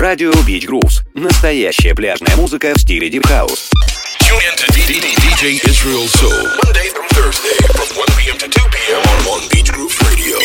Радио Beach Grooves. Настоящая пляжная музыка в стиле Deep House. Tune in to DJ Israel Soul. Monday through Thursday from 1 p.m. to 2 p.m. on, Beach Grooves Radio.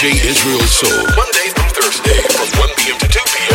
DJ Israel Soul. Monday through Thursday from 1 p.m. to 2 p.m.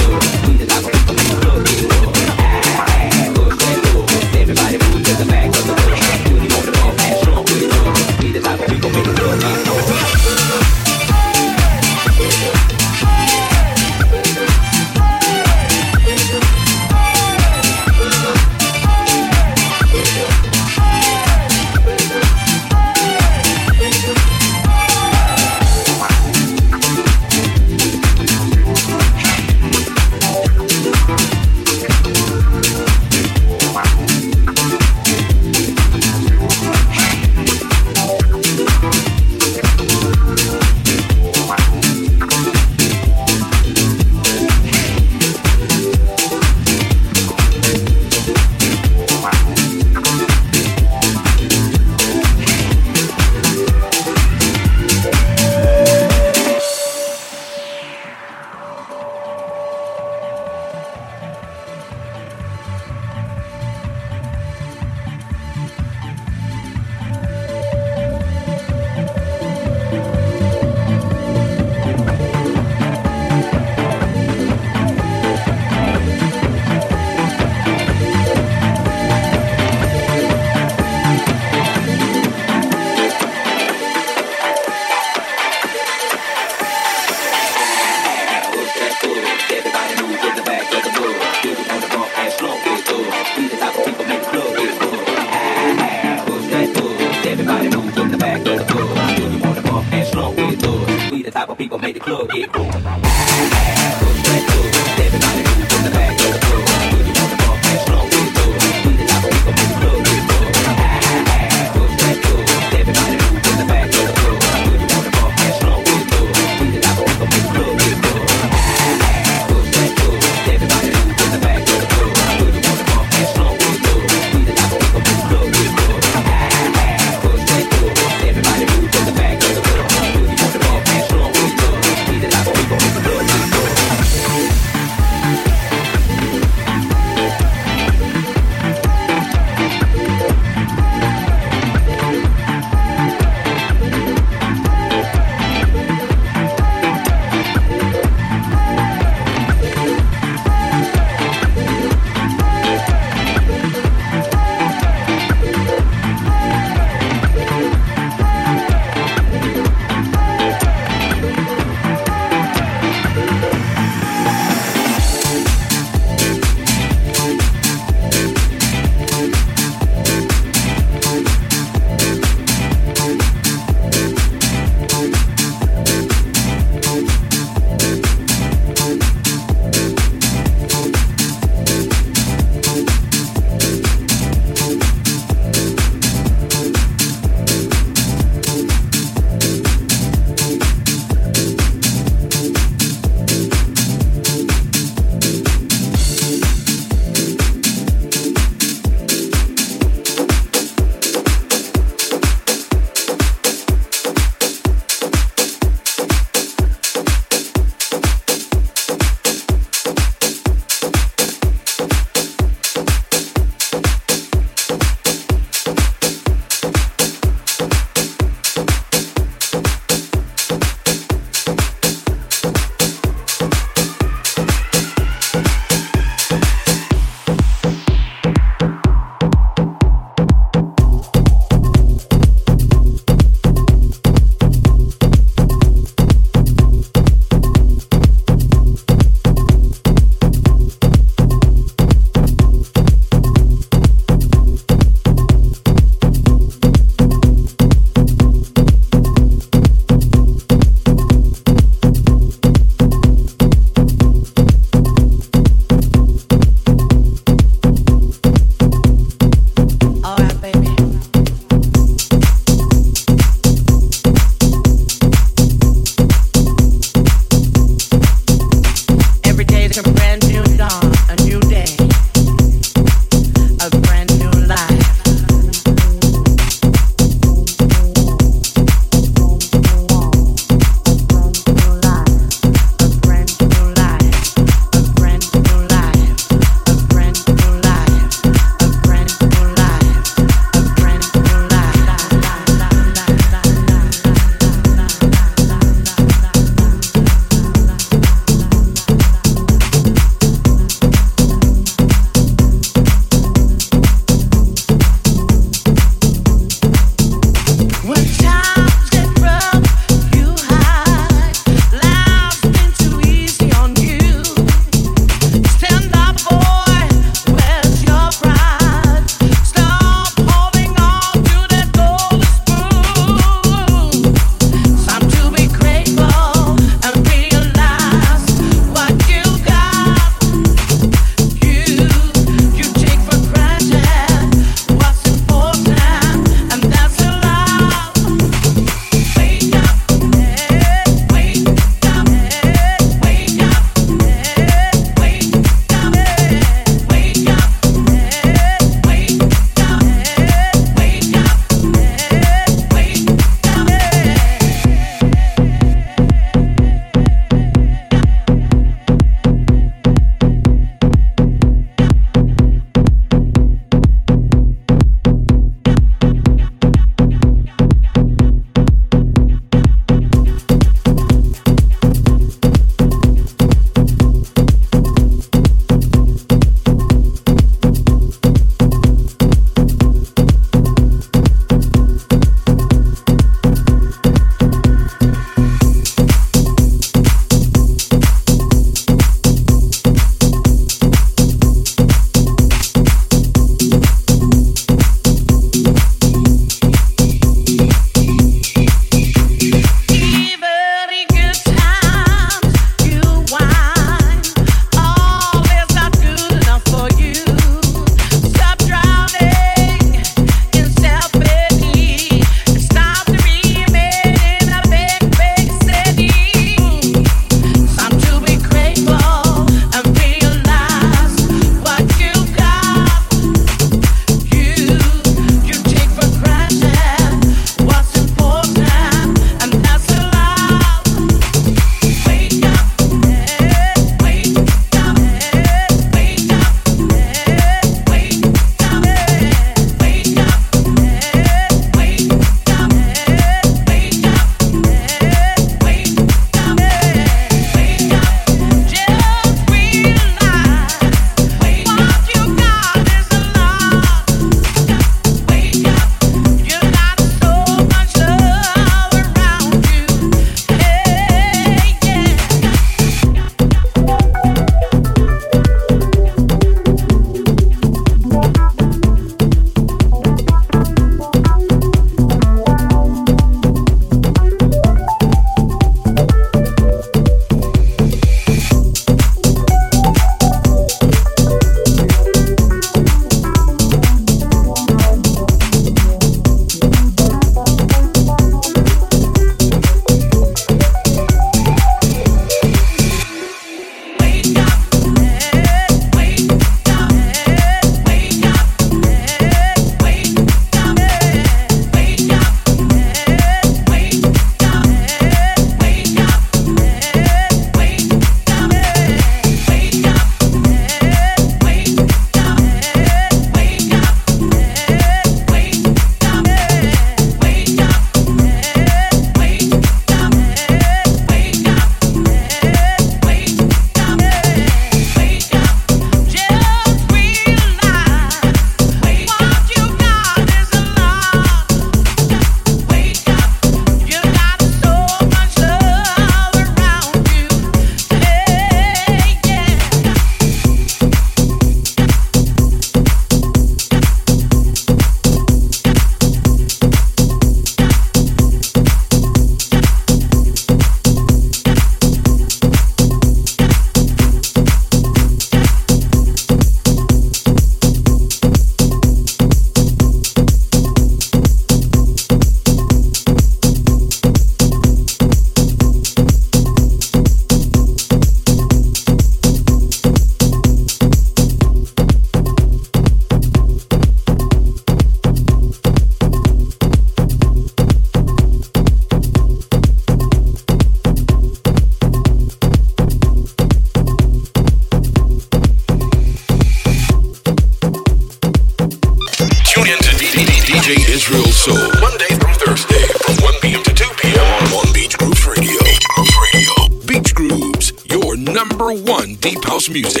music.